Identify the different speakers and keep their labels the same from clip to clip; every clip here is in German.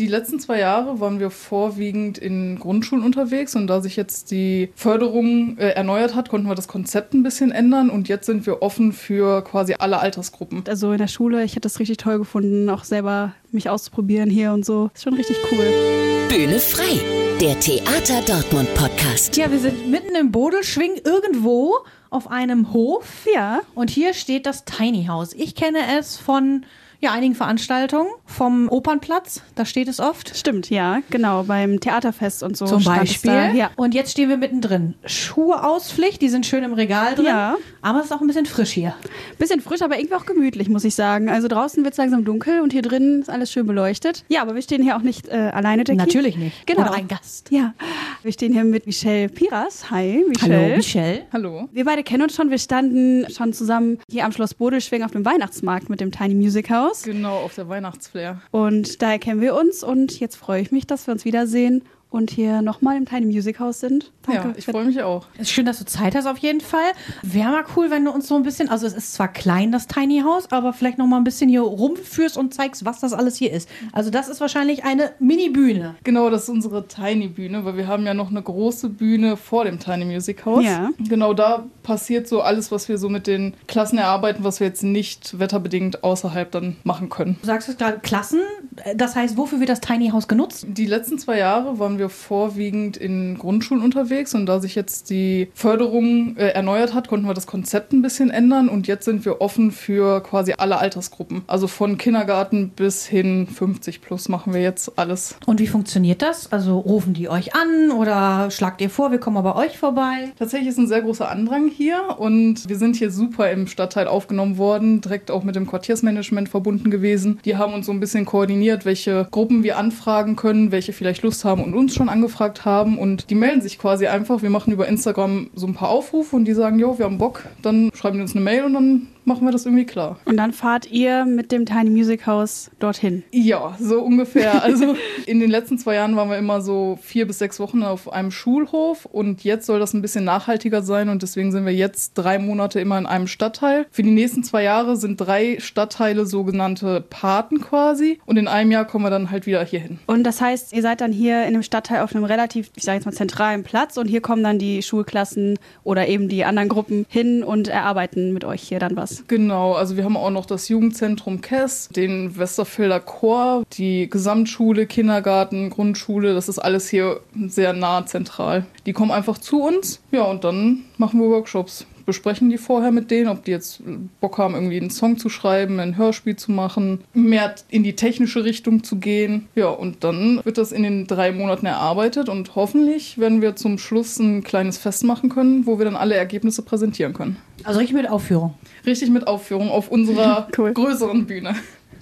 Speaker 1: Die letzten zwei Jahre waren wir vorwiegend in Grundschulen unterwegs und da sich jetzt die Förderung äh, erneuert hat, konnten wir das Konzept ein bisschen ändern und jetzt sind wir offen für quasi alle Altersgruppen.
Speaker 2: Also in der Schule, ich hätte das richtig toll gefunden, auch selber mich auszuprobieren hier und so. Ist schon richtig cool.
Speaker 3: Bühne frei, der Theater Dortmund Podcast.
Speaker 4: Ja, wir sind mitten im Bodelschwing irgendwo auf einem Hof.
Speaker 2: Ja.
Speaker 4: Und hier steht das Tiny House. Ich kenne es von ja, einigen Veranstaltungen vom Opernplatz. Da steht es oft.
Speaker 2: Stimmt, ja, genau. Beim Theaterfest und so.
Speaker 4: Zum Beispiel.
Speaker 2: Da. Ja.
Speaker 4: Und jetzt stehen wir mittendrin. Schuhe aus Pflicht, die sind schön im Regal drin.
Speaker 2: Ja.
Speaker 4: Aber es ist auch ein bisschen frisch hier.
Speaker 2: Bisschen frisch, aber irgendwie auch gemütlich, muss ich sagen. Also draußen wird es langsam dunkel und hier drin ist alles schön beleuchtet. Ja, aber wir stehen hier auch nicht äh, alleine, Jackie.
Speaker 4: Natürlich nicht.
Speaker 2: Genau.
Speaker 4: Oder ein Gast.
Speaker 2: Ja, wir stehen hier mit Michelle Piras. Hi, Michelle.
Speaker 4: Hallo, Michelle.
Speaker 1: Hallo.
Speaker 2: Wir beide kennen uns schon. Wir standen schon zusammen hier am Schloss Bodelschwing auf dem Weihnachtsmarkt mit dem Tiny Music House.
Speaker 1: Genau, auf der Weihnachtsflair.
Speaker 2: Und daher kennen wir uns. Und jetzt freue ich mich, dass wir uns wiedersehen und hier nochmal im Tiny Music House sind. Danke.
Speaker 1: Ja, ich freue mich auch.
Speaker 4: Es ist schön, dass du Zeit hast auf jeden Fall. Wäre mal cool, wenn du uns so ein bisschen, also es ist zwar klein, das Tiny House, aber vielleicht noch mal ein bisschen hier rumführst und zeigst, was das alles hier ist. Also das ist wahrscheinlich eine Mini-Bühne.
Speaker 1: Genau, das ist unsere Tiny-Bühne, weil wir haben ja noch eine große Bühne vor dem Tiny Music House.
Speaker 2: Ja.
Speaker 1: Genau, da passiert so alles, was wir so mit den Klassen erarbeiten, was wir jetzt nicht wetterbedingt außerhalb dann machen können.
Speaker 4: Du sagst es gerade, Klassen. Das heißt, wofür wird das Tiny House genutzt?
Speaker 1: Die letzten zwei Jahre waren wir vorwiegend in Grundschulen unterwegs und da sich jetzt die Förderung äh, erneuert hat, konnten wir das Konzept ein bisschen ändern und jetzt sind wir offen für quasi alle Altersgruppen. Also von Kindergarten bis hin 50 plus machen wir jetzt alles.
Speaker 4: Und wie funktioniert das? Also rufen die euch an oder schlagt ihr vor, wir kommen bei euch vorbei?
Speaker 1: Tatsächlich ist ein sehr großer Andrang hier und wir sind hier super im Stadtteil aufgenommen worden, direkt auch mit dem Quartiersmanagement verbunden gewesen. Die haben uns so ein bisschen koordiniert, welche Gruppen wir anfragen können, welche vielleicht Lust haben und uns schon angefragt haben und die melden sich quasi einfach. Wir machen über Instagram so ein paar Aufrufe und die sagen, jo, wir haben Bock, dann schreiben die uns eine Mail und dann machen wir das irgendwie klar.
Speaker 2: Und dann fahrt ihr mit dem Tiny Music House dorthin.
Speaker 1: Ja, so ungefähr. Also in den letzten zwei Jahren waren wir immer so vier bis sechs Wochen auf einem Schulhof und jetzt soll das ein bisschen nachhaltiger sein und deswegen sind wir jetzt drei Monate immer in einem Stadtteil. Für die nächsten zwei Jahre sind drei Stadtteile sogenannte Paten quasi und in einem Jahr kommen wir dann halt wieder hier hin.
Speaker 2: Und das heißt, ihr seid dann hier in dem Stadtteil auf einem relativ, ich sage jetzt mal, zentralen Platz und hier kommen dann die Schulklassen oder eben die anderen Gruppen hin und erarbeiten mit euch hier dann was.
Speaker 1: Genau, also wir haben auch noch das Jugendzentrum Kess, den Westerfelder Chor, die Gesamtschule, Kindergarten, Grundschule, das ist alles hier sehr nah zentral. Die kommen einfach zu uns, ja, und dann machen wir Workshops. Besprechen die vorher mit denen, ob die jetzt Bock haben, irgendwie einen Song zu schreiben, ein Hörspiel zu machen, mehr in die technische Richtung zu gehen. Ja, und dann wird das in den drei Monaten erarbeitet und hoffentlich werden wir zum Schluss ein kleines Fest machen können, wo wir dann alle Ergebnisse präsentieren können.
Speaker 4: Also richtig mit Aufführung.
Speaker 1: Richtig mit Aufführung auf unserer
Speaker 2: Cool.
Speaker 1: größeren Bühne.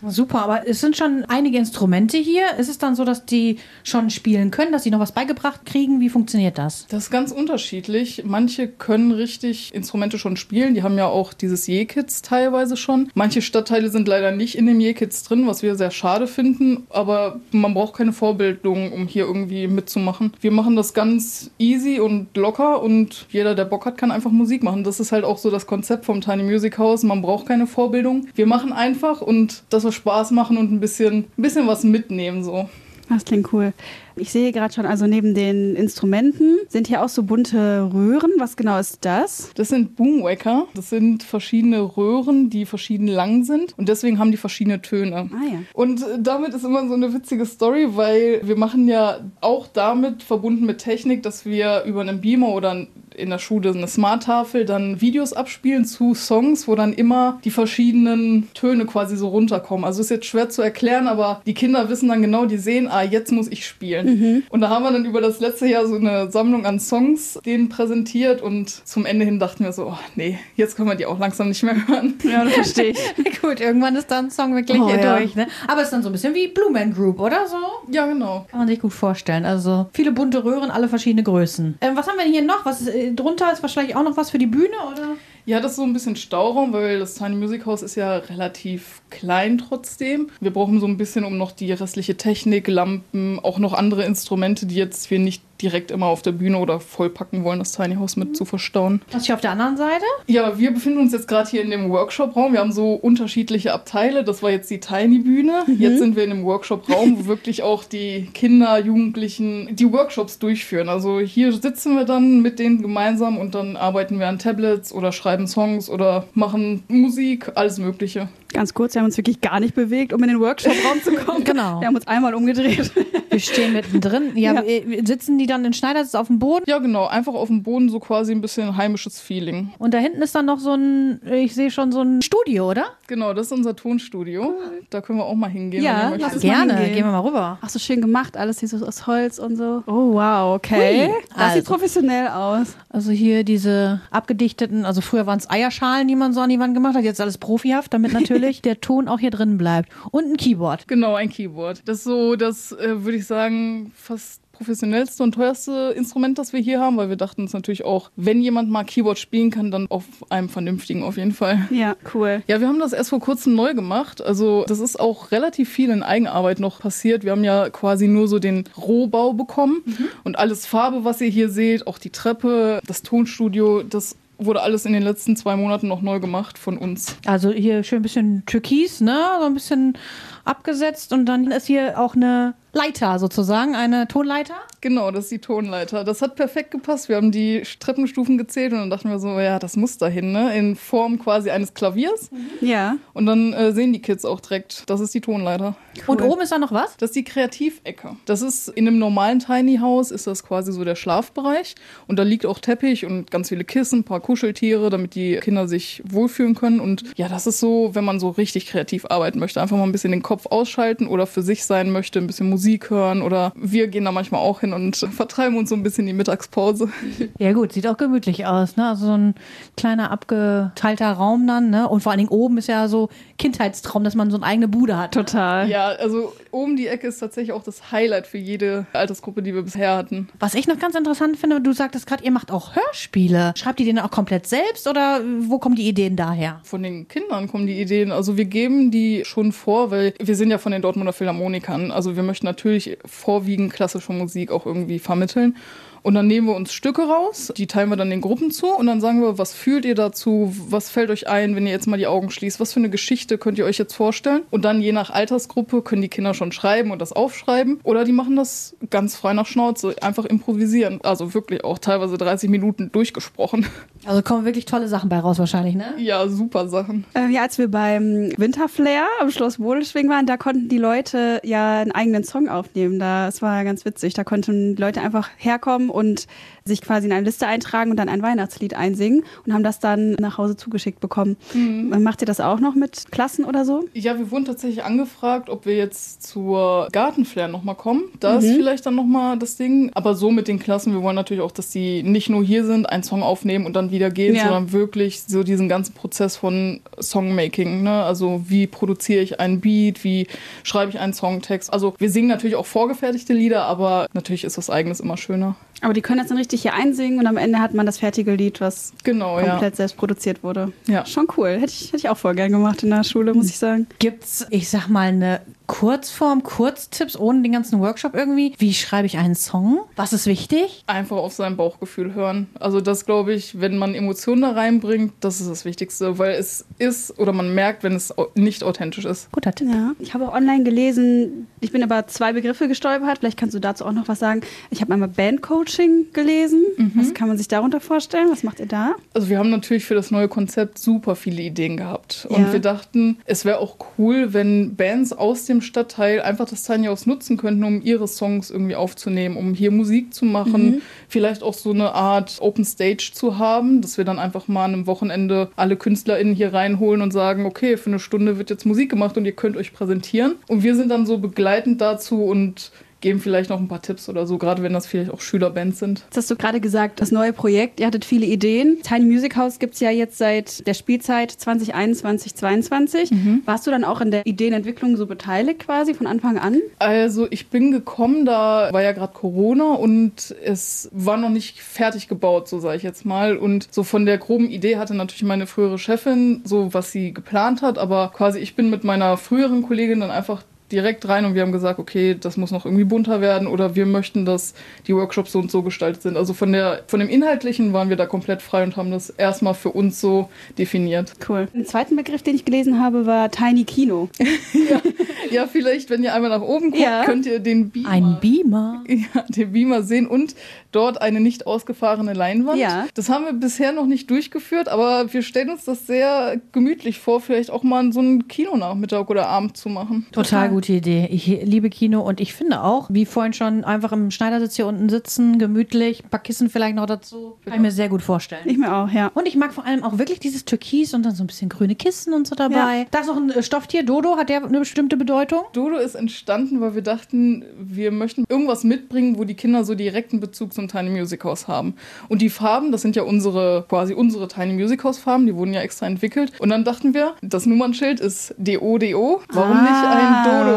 Speaker 4: Super, aber es sind schon einige Instrumente hier. Ist es dann so, dass die schon spielen können, dass sie noch was beigebracht kriegen? Wie funktioniert das?
Speaker 1: Das ist ganz unterschiedlich. Manche können richtig Instrumente schon spielen. Die haben ja auch dieses Je-Kids teilweise schon. Manche Stadtteile sind leider nicht in dem Je-Kids drin, was wir sehr schade finden. Aber man braucht keine Vorbildung, um hier irgendwie mitzumachen. Wir machen das ganz easy und locker und jeder, der Bock hat, kann einfach Musik machen. Das ist halt auch so das Konzept vom Tiny Music House. Man braucht keine Vorbildung. Wir machen einfach und das soll Spaß machen und ein bisschen, ein bisschen was mitnehmen so.
Speaker 2: Das klingt cool. Ich sehe gerade schon, also neben den Instrumenten sind hier auch so bunte Röhren. Was genau ist das?
Speaker 1: Das sind Boomwacker. Das sind verschiedene Röhren, die verschieden lang sind und deswegen haben die verschiedene Töne.
Speaker 2: Ah ja.
Speaker 1: Und äh, damit ist immer so eine witzige Story, weil wir machen ja auch damit verbunden mit Technik, dass wir über einen Beamer oder in der Schule eine Smart-Tafel dann Videos abspielen zu Songs, wo dann immer die verschiedenen Töne quasi so runterkommen. Also ist jetzt schwer zu erklären, aber die Kinder wissen dann genau, die sehen, ah, jetzt muss ich spielen. Und da haben wir dann über das letzte Jahr so eine Sammlung an Songs denen präsentiert und zum Ende hin dachten wir so, oh, nee, jetzt können wir die auch langsam nicht mehr hören.
Speaker 2: Ja, das verstehe ich.
Speaker 4: Gut, irgendwann ist dann ein Song wirklich
Speaker 2: Oh, ja.
Speaker 4: durch. Ne? Aber es ist dann so ein bisschen wie Blue Man Group, oder so?
Speaker 1: Ja, genau.
Speaker 4: Kann man sich gut vorstellen. Also viele bunte Röhren, alle verschiedene Größen. Ähm, was haben wir denn hier noch? Was ist, drunter ist wahrscheinlich auch noch was für die Bühne, oder?
Speaker 1: Ja, das ist so ein bisschen Stauraum, weil das Tiny Music House ist ja relativ klein trotzdem. Wir brauchen so ein bisschen um noch die restliche Technik, Lampen, auch noch andere Instrumente, die jetzt wir nicht direkt immer auf der Bühne oder vollpacken wollen, das Tiny House mit zu verstauen.
Speaker 4: Was hier auf der anderen Seite?
Speaker 1: Ja, wir befinden uns jetzt gerade hier in dem Workshop-Raum. Wir haben so unterschiedliche Abteile. Das war jetzt die Tiny-Bühne. Jetzt sind wir in dem Workshop-Raum, wo wirklich auch die Kinder, Jugendlichen die Workshops durchführen. Also hier sitzen wir dann mit denen gemeinsam und dann arbeiten wir an Tablets oder schreiben Songs oder machen Musik, alles Mögliche.
Speaker 2: Ganz kurz, wir haben uns wirklich gar nicht bewegt, um in den Workshop-Raum zu kommen.
Speaker 4: Genau.
Speaker 2: Wir haben uns einmal umgedreht.
Speaker 4: Wir stehen mittendrin. Ja,
Speaker 2: Ja.
Speaker 4: äh, Sitzen die dann in Schneidersitz auf dem Boden?
Speaker 1: Ja, genau. Einfach auf dem Boden so quasi ein bisschen heimisches Feeling.
Speaker 4: Und da hinten ist dann noch so ein, ich sehe schon so ein Studio, oder?
Speaker 1: Genau, das ist unser Tonstudio. Da können wir auch mal hingehen.
Speaker 2: Ja,
Speaker 1: wenn ihr
Speaker 2: lass
Speaker 4: Gerne,
Speaker 2: hingehen.
Speaker 4: gehen wir mal rüber.
Speaker 2: Ach so schön gemacht, alles hier so aus Holz und so. Oh wow, okay.
Speaker 4: Hui.
Speaker 2: Das sieht
Speaker 4: Also.
Speaker 2: professionell aus.
Speaker 4: Also hier diese abgedichteten, also früher waren es Eierschalen, die man so an die Wand gemacht hat, jetzt alles profihaft, damit natürlich der Ton auch hier drin bleibt. Und ein Keyboard.
Speaker 1: Genau, ein Keyboard. Das ist so das, äh, würde ich sagen, fast professionellste und teuerste Instrument, das wir hier haben, weil wir dachten uns natürlich auch, wenn jemand mal Keyboard spielen kann, dann auf einem vernünftigen auf jeden Fall.
Speaker 2: Ja, cool.
Speaker 1: Ja, wir haben das erst vor kurzem neu gemacht. Also das ist auch relativ viel in Eigenarbeit noch passiert. Wir haben ja quasi nur so den Rohbau bekommen und alles Farbe, was ihr hier seht, auch die Treppe, das Tonstudio, das wurde alles in den letzten zwei Monaten noch neu gemacht von uns.
Speaker 4: Also hier schön ein bisschen türkis, ne? So ein bisschen abgesetzt und dann ist hier auch eine Leiter sozusagen, eine Tonleiter.
Speaker 1: Genau, das ist die Tonleiter. Das hat perfekt gepasst. Wir haben die Treppenstufen gezählt und dann dachten wir so, ja, das muss dahin, ne? In Form quasi eines Klaviers.
Speaker 2: Ja.
Speaker 1: Und dann äh, sehen die Kids auch direkt, das ist die Tonleiter.
Speaker 4: Und oben ist da noch was?
Speaker 1: Das ist die Kreativecke. Das ist in einem normalen Tiny House ist das quasi so der Schlafbereich und da liegt auch Teppich und ganz viele Kissen, ein paar Kuscheltiere, damit die Kinder sich wohlfühlen können und ja, das ist so, wenn man so richtig kreativ arbeiten möchte, einfach mal ein bisschen den Kopf ausschalten oder für sich sein möchte, ein bisschen Musik hören oder wir gehen da manchmal auch hin und vertreiben uns so ein bisschen die Mittagspause.
Speaker 4: Ja gut, sieht auch gemütlich aus, ne? Also so ein kleiner abgeteilter Raum dann, ne? Und vor allen Dingen oben ist ja so Kindheitstraum, dass man so eine eigene Bude hat.
Speaker 2: Total.
Speaker 1: Ja, also oben die Ecke ist tatsächlich auch das Highlight für jede Altersgruppe, die wir bisher hatten.
Speaker 4: Was ich noch ganz interessant finde, du sagtest gerade, ihr macht auch Hörspiele. Schreibt ihr den auch komplett selbst oder wo kommen die Ideen daher?
Speaker 1: Von den Kindern kommen die Ideen. Also wir geben die schon vor, weil wir sind ja von den Dortmunder Philharmonikern. Also wir möchten natürlich vorwiegend klassische Musik auch irgendwie vermitteln. Und dann nehmen wir uns Stücke raus, die teilen wir dann den Gruppen zu und dann sagen wir, was fühlt ihr dazu, was fällt euch ein, wenn ihr jetzt mal die Augen schließt, was für eine Geschichte könnt ihr euch jetzt vorstellen? Und dann je nach Altersgruppe können die Kinder schon schreiben und das aufschreiben oder die machen das ganz frei nach Schnauze, einfach improvisieren. Also wirklich auch teilweise 30 Minuten durchgesprochen.
Speaker 4: Also kommen wirklich tolle Sachen bei raus wahrscheinlich, ne?
Speaker 1: Ja, super Sachen.
Speaker 2: Äh, ja, als wir beim Winterflair am Schloss Bodelschwing waren, da konnten die Leute ja einen eigenen Song aufnehmen. Das war ganz witzig. Da konnten die Leute einfach herkommen und sich quasi in eine Liste eintragen und dann ein Weihnachtslied einsingen und haben das dann nach Hause zugeschickt bekommen. Macht ihr das auch noch mit Klassen oder so?
Speaker 1: Ja, wir wurden tatsächlich angefragt, ob wir jetzt zur Gartenflair nochmal kommen. Da ist vielleicht dann nochmal das Ding. Aber so mit den Klassen, wir wollen natürlich auch, dass die nicht nur hier sind, einen Song aufnehmen und dann wieder gehen,
Speaker 2: Ja.
Speaker 1: sondern wirklich so diesen ganzen Prozess von Songmaking. Ne? Also wie produziere ich einen Beat, wie schreibe ich einen Songtext. Also wir singen natürlich auch vorgefertigte Lieder, aber natürlich ist was eigenes immer schöner.
Speaker 2: Aber die können das dann richtig hier einsingen und am Ende hat man das fertige Lied, was
Speaker 1: Genau, ja.
Speaker 2: komplett selbst produziert wurde.
Speaker 1: Ja.
Speaker 2: Schon cool. Hätte ich, hätte ich auch voll gern gemacht in der Schule, muss ich sagen.
Speaker 4: Gibt's, ich sag mal, eine Kurzform, Kurztipps ohne den ganzen Workshop irgendwie? Wie schreibe ich einen Song? Was ist wichtig?
Speaker 1: Einfach auf sein Bauchgefühl hören. Also das glaube ich, wenn man Emotionen da reinbringt, das ist das Wichtigste, weil es ist oder man merkt, wenn es nicht authentisch ist.
Speaker 4: Guter Tipp.
Speaker 2: Ja. Ich habe auch online gelesen, ich bin über zwei Begriffe gestolpert. Vielleicht kannst du dazu auch noch was sagen. Ich habe einmal Bandcoaching gelesen. Was kann man sich darunter vorstellen? Was macht ihr da?
Speaker 1: Also wir haben natürlich für das neue Konzept super viele Ideen gehabt. Und
Speaker 2: Ja.
Speaker 1: wir dachten, es wäre auch cool, wenn Bands aus dem Stadtteil einfach das Tiny House nutzen könnten, um ihre Songs irgendwie aufzunehmen, um hier Musik zu machen. Vielleicht auch so eine Art Open Stage zu haben, dass wir dann einfach mal an einem Wochenende alle KünstlerInnen hier reinholen und sagen, okay, für eine Stunde wird jetzt Musik gemacht und ihr könnt euch präsentieren. Und wir sind dann so begleitend dazu und geben vielleicht noch ein paar Tipps oder so, gerade wenn das vielleicht auch Schülerbands sind.
Speaker 2: Jetzt hast du gerade gesagt, das neue Projekt, ihr hattet viele Ideen. Tiny Music House gibt es ja jetzt seit der Spielzeit 2021, 2022. Warst du dann auch in der Ideenentwicklung so beteiligt quasi von Anfang an?
Speaker 1: Also ich bin gekommen, da war ja gerade Corona und es war noch nicht fertig gebaut, so sage ich jetzt mal. Und so von der groben Idee hatte natürlich meine frühere Chefin so, was sie geplant hat, aber quasi ich bin mit meiner früheren Kollegin dann einfach direkt rein und wir haben gesagt, okay, das muss noch irgendwie bunter werden oder wir möchten, dass die Workshops so und so gestaltet sind. Also von, der, von dem Inhaltlichen waren wir da komplett frei und haben das erstmal für uns so definiert.
Speaker 2: Cool. Den zweiten Begriff, den ich gelesen habe, war Tiny Kino.
Speaker 1: Ja, vielleicht, wenn ihr einmal nach oben guckt,
Speaker 2: Ja.
Speaker 1: könnt ihr den Beamer,
Speaker 4: Ein Beamer.
Speaker 1: ja, den Beamer sehen und dort eine nicht ausgefahrene Leinwand.
Speaker 2: Ja.
Speaker 1: Das haben wir bisher noch nicht durchgeführt, aber wir stellen uns das sehr gemütlich vor, vielleicht auch mal so einen Kinonachmittag oder Abend zu machen.
Speaker 4: Total gute Idee. Ich liebe Kino und ich finde auch, wie vorhin schon, einfach im Schneidersitz hier unten sitzen, gemütlich, ein paar Kissen vielleicht noch dazu. Kann ich mir sehr gut vorstellen.
Speaker 2: Ich mir auch, ja.
Speaker 4: Und ich mag vor allem auch wirklich dieses Türkis und dann so ein bisschen grüne Kissen und so dabei.
Speaker 2: Ja.
Speaker 4: Da ist noch ein äh, Stofftier, Dodo, hat der eine bestimmte Bedeutung?
Speaker 1: Dodo ist entstanden, weil wir dachten, wir möchten irgendwas mitbringen, wo die Kinder so direkten Bezug zum Tiny Music House haben. Und die Farben, das sind ja unsere, quasi unsere Tiny Music House Farben, die wurden ja extra entwickelt. Und dann dachten wir, das Nummernschild ist DODO. Warum
Speaker 2: Ah.
Speaker 1: nicht ein Dodo?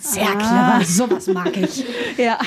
Speaker 4: Sehr clever, sowas mag ich.
Speaker 2: Ja.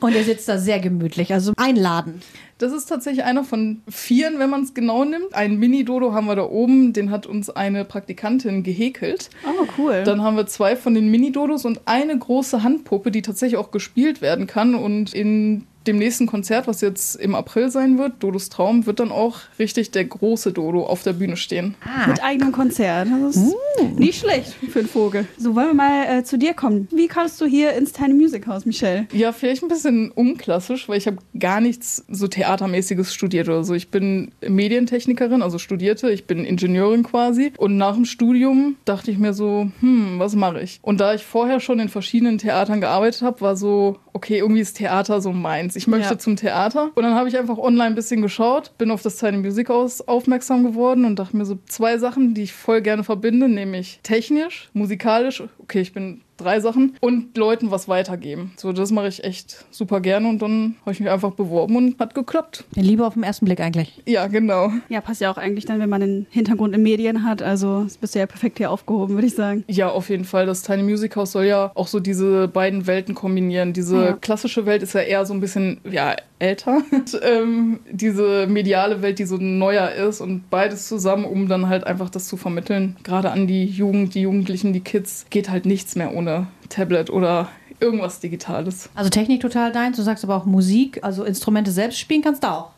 Speaker 4: Und er sitzt da sehr gemütlich, also einladend.
Speaker 1: Das ist tatsächlich einer von vieren, wenn man es genau nimmt. Ein Mini-Dodo haben wir da oben, den hat uns eine Praktikantin gehäkelt.
Speaker 2: Oh, cool.
Speaker 1: Dann haben wir zwei von den Mini-Dodos und eine große Handpuppe, die tatsächlich auch gespielt werden kann. Und in dem nächsten Konzert, was jetzt im April sein wird, Dodos Traum, wird dann auch richtig der große Dodo auf der Bühne stehen.
Speaker 2: Mit eigenem Konzert. Das ist nicht schlecht für einen Vogel. So, wollen wir mal äh, zu dir kommen. Wie kamst du hier ins Tiny Music House, Michelle?
Speaker 1: Ja, vielleicht ein bisschen unklassisch, weil ich habe gar nichts so Theatermäßiges studiert oder so. Ich bin Medientechnikerin, also studierte, ich bin Ingenieurin quasi. Und nach dem Studium dachte ich mir so, hm, was mache ich? Und da ich vorher schon in verschiedenen Theatern gearbeitet habe, war so, okay, irgendwie ist Theater so meins. Ich möchte
Speaker 2: Ja.
Speaker 1: zum Theater. Und dann habe ich einfach online ein bisschen geschaut, bin auf das Tiny Music House aufmerksam geworden und dachte mir so zwei Sachen, die ich voll gerne verbinde, nämlich technisch, musikalisch, okay, ich bin drei Sachen und Leuten was weitergeben. So, das mache ich echt super gerne und dann habe ich mich einfach beworben und hat geklappt.
Speaker 4: Liebe auf den ersten Blick eigentlich.
Speaker 1: Ja, genau.
Speaker 2: Ja, passt ja auch eigentlich dann, wenn man einen Hintergrund in Medien hat. Also das bist du ja perfekt hier aufgehoben, würde ich sagen.
Speaker 1: Ja, auf jeden Fall. Das Tiny Music House soll ja auch so diese beiden Welten kombinieren. Diese
Speaker 2: Ja.
Speaker 1: klassische Welt ist ja eher so ein bisschen, ja, älter. Und, ähm, diese mediale Welt, die so neuer ist und beides zusammen, um dann halt einfach das zu vermitteln. Gerade an die Jugend, die Jugendlichen, die Kids, geht halt nichts mehr ohne Tablet oder irgendwas Digitales.
Speaker 4: Also Technik total deins, du sagst aber auch Musik, also Instrumente selbst spielen kannst du auch.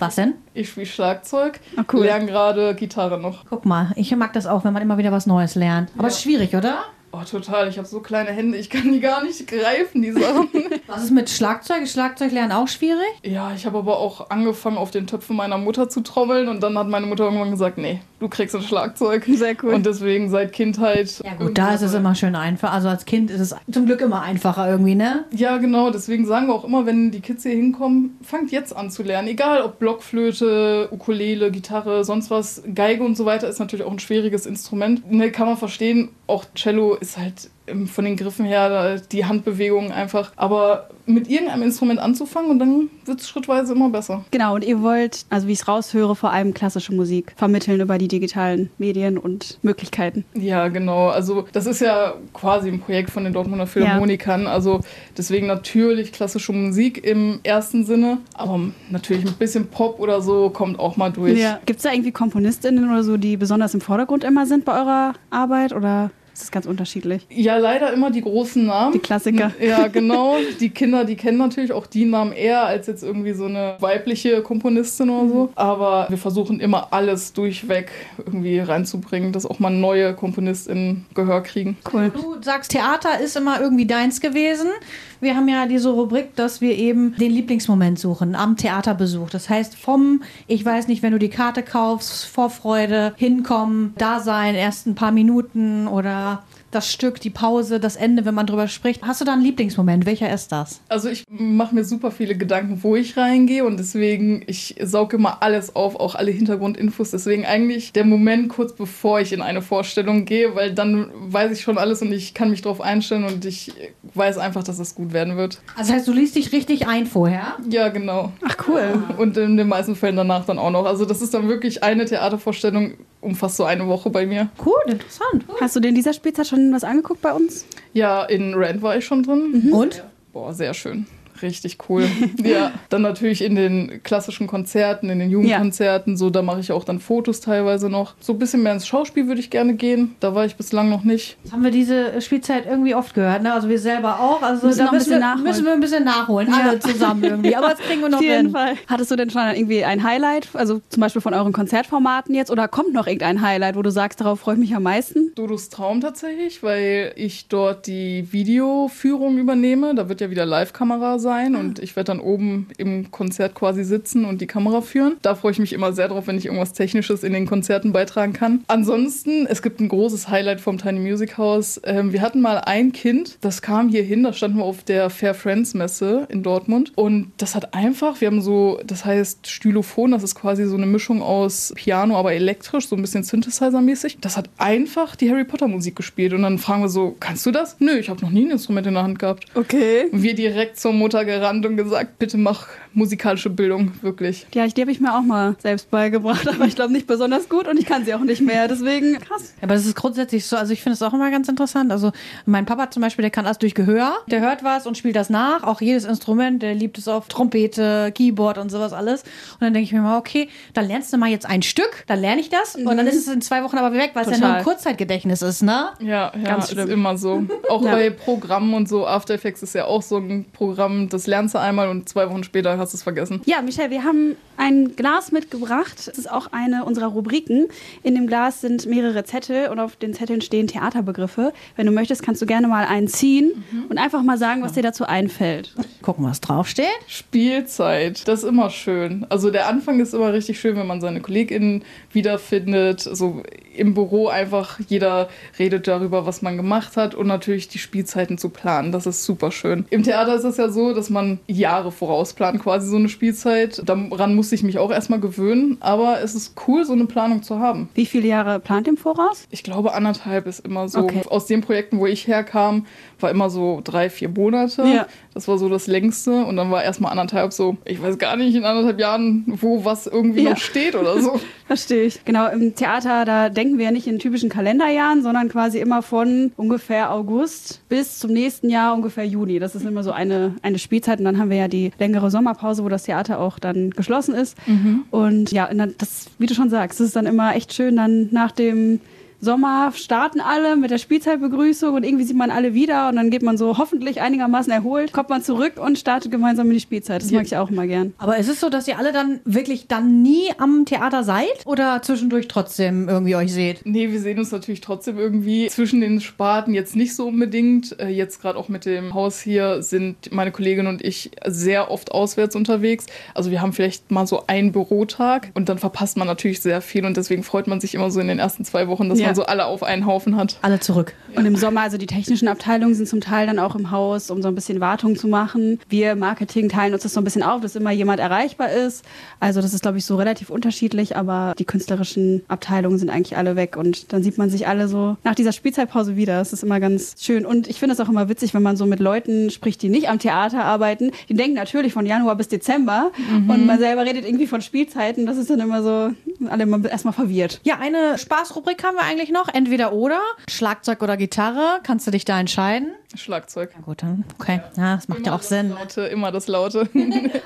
Speaker 4: Was denn?
Speaker 1: Ich spiele Schlagzeug,
Speaker 2: Ah, cool.
Speaker 1: lerne gerade Gitarre noch.
Speaker 4: Guck mal, ich mag das auch, wenn man immer wieder was Neues lernt. Aber
Speaker 1: Ja.
Speaker 4: ist schwierig, oder?
Speaker 1: Oh, total. Ich habe so kleine Hände, ich kann die gar nicht greifen, die Sachen.
Speaker 4: Was ist mit Schlagzeug? Ist Schlagzeug lernen auch schwierig?
Speaker 1: Ja, ich habe aber auch angefangen, auf den Töpfen meiner Mutter zu trommeln und dann hat meine Mutter irgendwann gesagt, nee, du kriegst ein Schlagzeug.
Speaker 2: Sehr cool.
Speaker 1: Und deswegen seit Kindheit.
Speaker 4: Ja gut, da ist es immer schön einfach. Also als Kind ist es zum Glück immer einfacher irgendwie, ne?
Speaker 1: Ja, genau. Deswegen sagen wir auch immer, wenn die Kids hier hinkommen, fangt jetzt an zu lernen. Egal ob Blockflöte, Ukulele, Gitarre, sonst was. Geige und so weiter ist natürlich auch ein schwieriges Instrument. Ne, kann man verstehen. Auch Cello ist halt von den Griffen her die Handbewegungen einfach. Aber mit irgendeinem Instrument anzufangen und dann wird es schrittweise immer besser.
Speaker 2: Genau, und ihr wollt, also wie ich es raushöre, vor allem klassische Musik vermitteln über die digitalen Medien und Möglichkeiten.
Speaker 1: Ja, genau. Also das ist ja quasi ein Projekt von den Dortmunder Philharmonikern. Also deswegen natürlich klassische Musik im ersten Sinne, aber natürlich ein bisschen Pop oder so kommt auch mal durch.
Speaker 2: Gibt es da irgendwie KomponistInnen oder so, die besonders im Vordergrund immer sind bei eurer Arbeit oder ist das ganz unterschiedlich?
Speaker 1: Ja, leider immer die großen Namen.
Speaker 2: Die Klassiker.
Speaker 1: Ja, genau. Die Kinder, die kennen natürlich auch die Namen eher als jetzt irgendwie so eine weibliche Komponistin oder so. Aber wir versuchen immer alles durchweg irgendwie reinzubringen, dass auch mal neue KomponistInnen Gehör kriegen.
Speaker 2: Cool.
Speaker 4: Du sagst, Theater ist immer irgendwie deins gewesen. Wir haben ja diese Rubrik, dass wir eben den Lieblingsmoment suchen am Theaterbesuch. Das heißt, vom, ich weiß nicht, wenn du die Karte kaufst, Vorfreude, hinkommen, da sein, erst ein paar Minuten oder das Stück, die Pause, das Ende, wenn man drüber spricht. Hast du da einen Lieblingsmoment? Welcher ist das?
Speaker 1: Also ich mache mir super viele Gedanken, wo ich reingehe und deswegen, ich sauge immer alles auf, auch alle Hintergrundinfos. Deswegen eigentlich der Moment kurz bevor ich in eine Vorstellung gehe, weil dann weiß ich schon alles und ich kann mich darauf einstellen und ich weiß einfach, dass es gut werden wird.
Speaker 4: Also das heißt, du liest dich richtig ein vorher.
Speaker 1: Ja, genau.
Speaker 2: Ach cool.
Speaker 1: Und in den meisten Fällen danach dann auch noch. Also das ist dann wirklich eine Theatervorstellung, umfasst so eine Woche bei mir.
Speaker 4: Cool, interessant.
Speaker 2: Hast du dir in dieser Spielzeit schon was angeguckt bei uns?
Speaker 1: Ja, in Rand war ich schon drin.
Speaker 4: Und?
Speaker 1: Boah, sehr schön. Richtig cool. ja, dann natürlich in den klassischen Konzerten, in den Jugendkonzerten, so da mache ich auch dann Fotos teilweise noch. So ein bisschen mehr ins Schauspiel würde ich gerne gehen. Da war ich bislang noch nicht.
Speaker 4: Das haben wir diese Spielzeit irgendwie oft gehört, ne? Also wir selber auch. Also
Speaker 2: Müssen
Speaker 4: da
Speaker 2: noch ein
Speaker 4: müssen
Speaker 2: bisschen
Speaker 4: wir,
Speaker 2: nachholen.
Speaker 4: müssen wir ein bisschen nachholen, alle zusammen irgendwie. Aber das kriegen wir noch
Speaker 2: Auf jeden
Speaker 4: hin.
Speaker 2: Fall. Hattest du denn schon irgendwie ein Highlight, also zum Beispiel von euren Konzertformaten jetzt, oder kommt noch irgendein Highlight, wo du sagst, darauf freue ich mich am meisten?
Speaker 1: Dodos Traum tatsächlich, weil ich dort die Videoführung übernehme. Da wird ja wieder Live-Kamera sein und ich werde dann oben im Konzert quasi sitzen und die Kamera führen. Da freue ich mich immer sehr drauf, wenn ich irgendwas Technisches in den Konzerten beitragen kann. Ansonsten, es gibt ein großes Highlight vom Tiny Music House. Ähm, wir hatten mal ein Kind, das kam hier hin, da standen wir auf der Fair Friends Messe in Dortmund und das hat einfach, wir haben so, das heißt Stylophon, das ist quasi so eine Mischung aus Piano, aber elektrisch, so ein bisschen Synthesizer-mäßig. Das hat einfach die Harry Potter Musik gespielt und dann fragen wir so, kannst du das? Nö, ich habe noch nie ein Instrument in der Hand gehabt.
Speaker 2: Okay.
Speaker 1: Und wir direkt zur Mutter gerannt und gesagt, bitte mach musikalische Bildung, wirklich.
Speaker 2: Ja, die habe ich mir auch mal selbst beigebracht, aber ich glaube nicht besonders gut und ich kann sie auch nicht mehr. Deswegen krass.
Speaker 4: Aber das ist grundsätzlich so, also ich finde es auch immer ganz interessant. Also mein Papa zum Beispiel, der kann alles durch Gehör. Der hört was und spielt das nach. Auch jedes Instrument, der liebt es auf Trompete, Keyboard und sowas alles. Und dann denke ich mir mal, okay, dann lernst du mal jetzt ein Stück, dann lerne ich das und dann ist es in zwei Wochen aber weg, weil es ja nur ein Kurzzeitgedächtnis ist, ne?
Speaker 1: Ja, ja,
Speaker 2: Ganz
Speaker 1: ist
Speaker 2: schlimm.
Speaker 1: immer so. Auch
Speaker 2: Ja.
Speaker 1: bei Programmen und so. After Effects ist ja auch so ein Programm, das lernst du einmal und zwei Wochen später hast du es vergessen.
Speaker 2: Ja, Michelle, wir haben ein Glas mitgebracht. Das ist auch eine unserer Rubriken. In dem Glas sind mehrere Zettel und auf den Zetteln stehen Theaterbegriffe. Wenn du möchtest, kannst du gerne mal einen ziehen und einfach mal sagen, was dir dazu einfällt.
Speaker 4: Gucken, was draufsteht.
Speaker 1: Spielzeit, das ist immer schön. Also der Anfang ist immer richtig schön, wenn man seine KollegInnen wiederfindet. So im Büro einfach, jeder redet darüber, was man gemacht hat und natürlich die Spielzeiten zu planen. Das ist super schön. Im Theater ist es ja so, dass man Jahre vorausplant, quasi so eine Spielzeit. Daran musste ich mich auch erstmal gewöhnen, aber es ist cool, so eine Planung zu haben.
Speaker 2: Wie viele Jahre plant ihr im Voraus?
Speaker 1: Ich glaube, anderthalb ist immer so.
Speaker 2: Okay.
Speaker 1: Aus den Projekten, wo ich herkam, war immer so drei, vier Monate.
Speaker 2: Ja.
Speaker 1: Das war so das längste. Und dann war erstmal anderthalb so, ich weiß gar nicht in anderthalb Jahren, wo was irgendwie
Speaker 2: Ja.
Speaker 1: noch steht oder so.
Speaker 2: Verstehe ich. Genau, im Theater, da denken wir ja nicht in typischen Kalenderjahren, sondern quasi immer von ungefähr August bis zum nächsten Jahr ungefähr Juni. Das ist immer so eine, eine Spielzeit. Und dann haben wir ja die längere Sommerpause, wo das Theater auch dann geschlossen ist. Und ja, und dann, das, wie du schon sagst, es ist dann immer echt schön, dann nach dem Sommer starten alle mit der Spielzeitbegrüßung und irgendwie sieht man alle wieder und dann geht man so hoffentlich einigermaßen erholt, kommt man zurück und startet gemeinsam in die Spielzeit. Das mag ich auch immer gern.
Speaker 4: Aber ist es so, dass ihr alle dann wirklich dann nie am Theater seid oder zwischendurch trotzdem irgendwie euch seht?
Speaker 1: Nee, wir sehen uns natürlich trotzdem irgendwie zwischen den Sparten jetzt nicht so unbedingt. Äh, Jetzt gerade auch mit dem Haus hier sind meine Kollegin und ich sehr oft auswärts unterwegs. Also wir haben vielleicht mal so einen Bürotag und dann verpasst man natürlich sehr viel und deswegen freut man sich immer so in den ersten zwei Wochen, dass
Speaker 2: Ja.
Speaker 1: Man so alle auf einen Haufen hat.
Speaker 4: Alle zurück.
Speaker 2: Und im Sommer, also die technischen Abteilungen sind zum Teil dann auch im Haus, um so ein bisschen Wartung zu machen. Wir Marketing teilen uns das so ein bisschen auf, dass immer jemand erreichbar ist. Also das ist, glaube ich, so relativ unterschiedlich, aber die künstlerischen Abteilungen sind eigentlich alle weg und dann sieht man sich alle so nach dieser Spielzeitpause wieder. Das ist immer ganz schön. Und ich finde es auch immer witzig, wenn man so mit Leuten spricht, die nicht am Theater arbeiten. Die denken natürlich von Januar bis Dezember und man selber redet irgendwie von Spielzeiten. Das ist dann immer so, alle immer erstmal verwirrt.
Speaker 4: Ja, eine Spaßrubrik haben wir eigentlich noch. Entweder oder. Schlagzeug oder Gitarre. Kannst du dich da entscheiden?
Speaker 1: Schlagzeug.
Speaker 4: Na gut, dann. Okay. Ja, das macht ja auch Sinn.
Speaker 1: Laute, immer das Laute.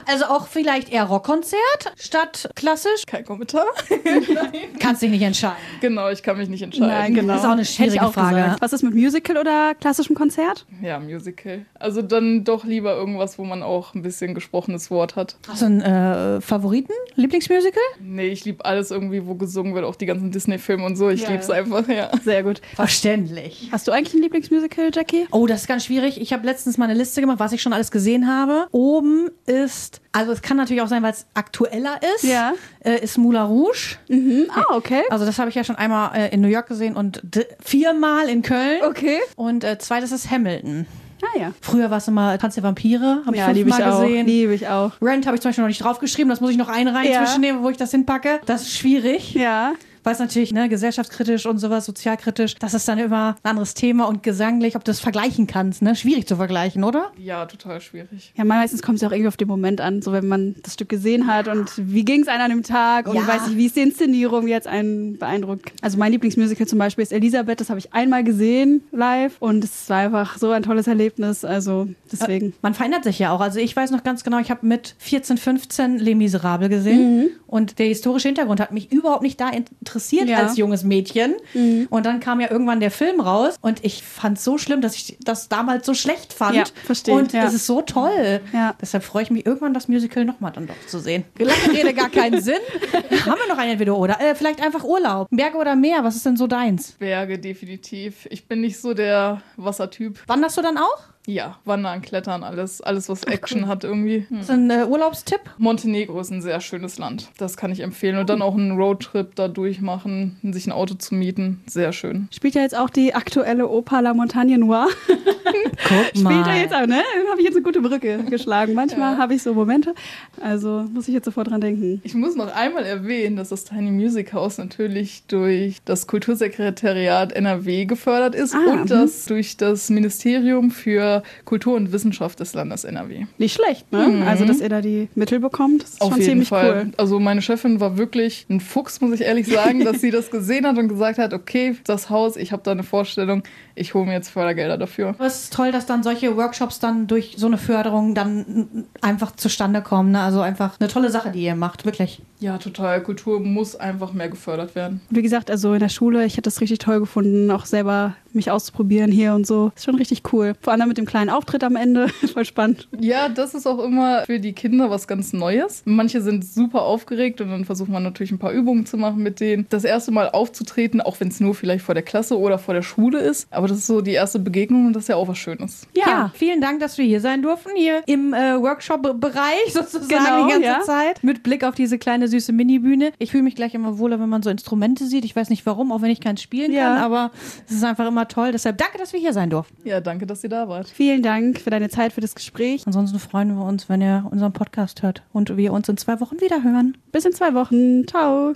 Speaker 4: Also auch vielleicht eher Rockkonzert statt klassisch.
Speaker 1: Kein Kommentar.
Speaker 4: Kannst dich nicht entscheiden.
Speaker 1: genau, ich kann mich nicht entscheiden.
Speaker 2: Nein, genau.
Speaker 4: Das ist auch eine schwierige
Speaker 2: auch
Speaker 4: Frage.
Speaker 2: gesagt. Was ist mit Musical oder klassischem Konzert?
Speaker 1: Ja, Musical. Also dann doch lieber irgendwas, wo man auch ein bisschen gesprochenes Wort hat.
Speaker 4: Hast du einen äh, Favoriten? Lieblingsmusical?
Speaker 1: Nee, ich liebe alles irgendwie, wo gesungen wird, auch die ganzen Disney-Filme und so. Ich
Speaker 2: Ja.
Speaker 1: lieb's einfach, ja.
Speaker 2: Sehr gut.
Speaker 4: Verständlich.
Speaker 2: Hast du eigentlich ein Lieblingsmusical, Jackie?
Speaker 4: Oh, das ist ganz schwierig. Ich habe letztens mal eine Liste gemacht, was ich schon alles gesehen habe. Oben ist, also es kann natürlich auch sein, weil es aktueller ist,
Speaker 2: Ja.
Speaker 4: äh, ist Moulin Rouge.
Speaker 2: Mhm. Ah, okay.
Speaker 4: Also das habe ich ja schon einmal äh, in New York gesehen und viermal in Köln.
Speaker 2: Okay.
Speaker 4: Und äh, zweites ist Hamilton.
Speaker 2: Ah ja.
Speaker 4: Früher war es immer Tanz der Vampire, habe ich
Speaker 2: Ja, liebe ich
Speaker 4: fünfmal
Speaker 2: auch.
Speaker 4: gesehen.
Speaker 2: Liebe ich auch.
Speaker 4: Rent habe ich zum Beispiel noch nicht draufgeschrieben, das muss ich noch einreihen
Speaker 2: Ja.
Speaker 4: zwischennehmen, wo ich das hinpacke. Das ist schwierig.
Speaker 2: Ja.
Speaker 4: Weiß natürlich, ne, gesellschaftskritisch und sowas, sozialkritisch, das ist dann immer ein anderes Thema und gesanglich, ob du das vergleichen kannst, ne? Schwierig zu vergleichen, oder?
Speaker 1: Ja, total schwierig.
Speaker 2: Ja, meistens kommt es ja auch irgendwie auf den Moment an, so wenn man das Stück gesehen hat und wie ging es einem an dem Tag und
Speaker 4: Ja.
Speaker 2: weiß nicht, wie ist die Inszenierung jetzt einen beeindruckt. Also mein Lieblingsmusical zum Beispiel ist Elisabeth, das habe ich einmal gesehen live und es war einfach so ein tolles Erlebnis, also deswegen.
Speaker 4: Man verändert sich ja auch. Also ich weiß noch ganz genau, ich habe mit 14, 15 Les Miserables gesehen und der historische Hintergrund hat mich überhaupt nicht da interessiert
Speaker 2: Ja.
Speaker 4: als junges Mädchen. Und dann kam ja irgendwann der Film raus und ich fand es so schlimm, dass ich das damals so schlecht fand.
Speaker 2: Ja, verstehe,
Speaker 4: Und
Speaker 2: ja.
Speaker 4: es ist so toll.
Speaker 2: Ja.
Speaker 4: Deshalb freue ich mich irgendwann, das Musical nochmal dann doch zu sehen. Lange Rede, gar keinen Sinn. Haben wir noch ein Entweder-Oder? Äh, vielleicht einfach Urlaub. Berge oder Meer, was ist denn so deins?
Speaker 1: Berge, definitiv. Ich bin nicht so der Wassertyp.
Speaker 4: Wanderst du dann auch?
Speaker 1: Ja, Wandern, Klettern, alles, alles was Action hat irgendwie. Hm.
Speaker 4: Das ist ein äh, Urlaubstipp?
Speaker 1: Montenegro ist ein sehr schönes Land. Das kann ich empfehlen. Und dann auch einen Roadtrip da durchmachen, sich ein Auto zu mieten. Sehr schön.
Speaker 2: Spielt ja jetzt auch die aktuelle Oper La Montagne Noire.
Speaker 4: Guck
Speaker 2: Spielt er jetzt auch, ne? Habe ich jetzt eine gute Brücke geschlagen. Manchmal
Speaker 1: Ja.
Speaker 2: habe ich so Momente. Also muss ich jetzt sofort dran denken.
Speaker 1: Ich muss noch einmal erwähnen, dass das Tiny Music House natürlich durch das Kultursekretariat NRW gefördert ist
Speaker 2: Ah,
Speaker 1: und das durch das Ministerium für Kultur und Wissenschaft des Landes NRW.
Speaker 2: Nicht schlecht, ne? Also, dass ihr da die Mittel bekommt, das ist
Speaker 1: Auf
Speaker 2: schon
Speaker 1: jeden
Speaker 2: ziemlich
Speaker 1: Fall.
Speaker 2: cool.
Speaker 1: Also meine Chefin war wirklich ein Fuchs, muss ich ehrlich sagen, dass sie das gesehen hat und gesagt hat, okay, das Haus, ich habe da eine Vorstellung, ich hole mir jetzt Fördergelder dafür.
Speaker 4: Es ist toll, dass dann solche Workshops dann durch so eine Förderung dann einfach zustande kommen. Ne? Also einfach eine tolle Sache, die ihr macht, wirklich.
Speaker 1: Ja, total. Kultur muss einfach mehr gefördert werden.
Speaker 2: Wie gesagt, also in der Schule, ich hätte es richtig toll gefunden, auch selber mich auszuprobieren hier und so. Ist schon richtig cool. Vor allem mit dem kleinen Auftritt am Ende. Voll spannend.
Speaker 1: Ja, das ist auch immer für die Kinder was ganz Neues. Manche sind super aufgeregt und dann versucht man natürlich ein paar Übungen zu machen mit denen. Das erste Mal aufzutreten, auch wenn es nur vielleicht vor der Klasse oder vor der Schule ist. Aber das ist so die erste Begegnung und das ist ja auch was Schönes.
Speaker 4: Ja. vielen Dank, dass wir hier sein durften, hier im äh, Workshop-Bereich sozusagen
Speaker 2: Genau,
Speaker 4: die ganze
Speaker 2: ja.
Speaker 4: Zeit. Mit Blick auf diese kleine süße Minibühne. Ich fühle mich gleich immer wohler, wenn man so Instrumente sieht. Ich weiß nicht warum, auch wenn ich keins spielen
Speaker 2: Ja.
Speaker 4: kann, aber es ist einfach immer toll. Deshalb danke, dass wir hier sein durften.
Speaker 1: Ja, danke, dass ihr da wart.
Speaker 2: Vielen Dank für deine Zeit, für das Gespräch.
Speaker 4: Ansonsten freuen wir uns, wenn ihr unseren Podcast hört und wir uns in zwei Wochen wieder hören.
Speaker 2: Bis in zwei Wochen. Ciao.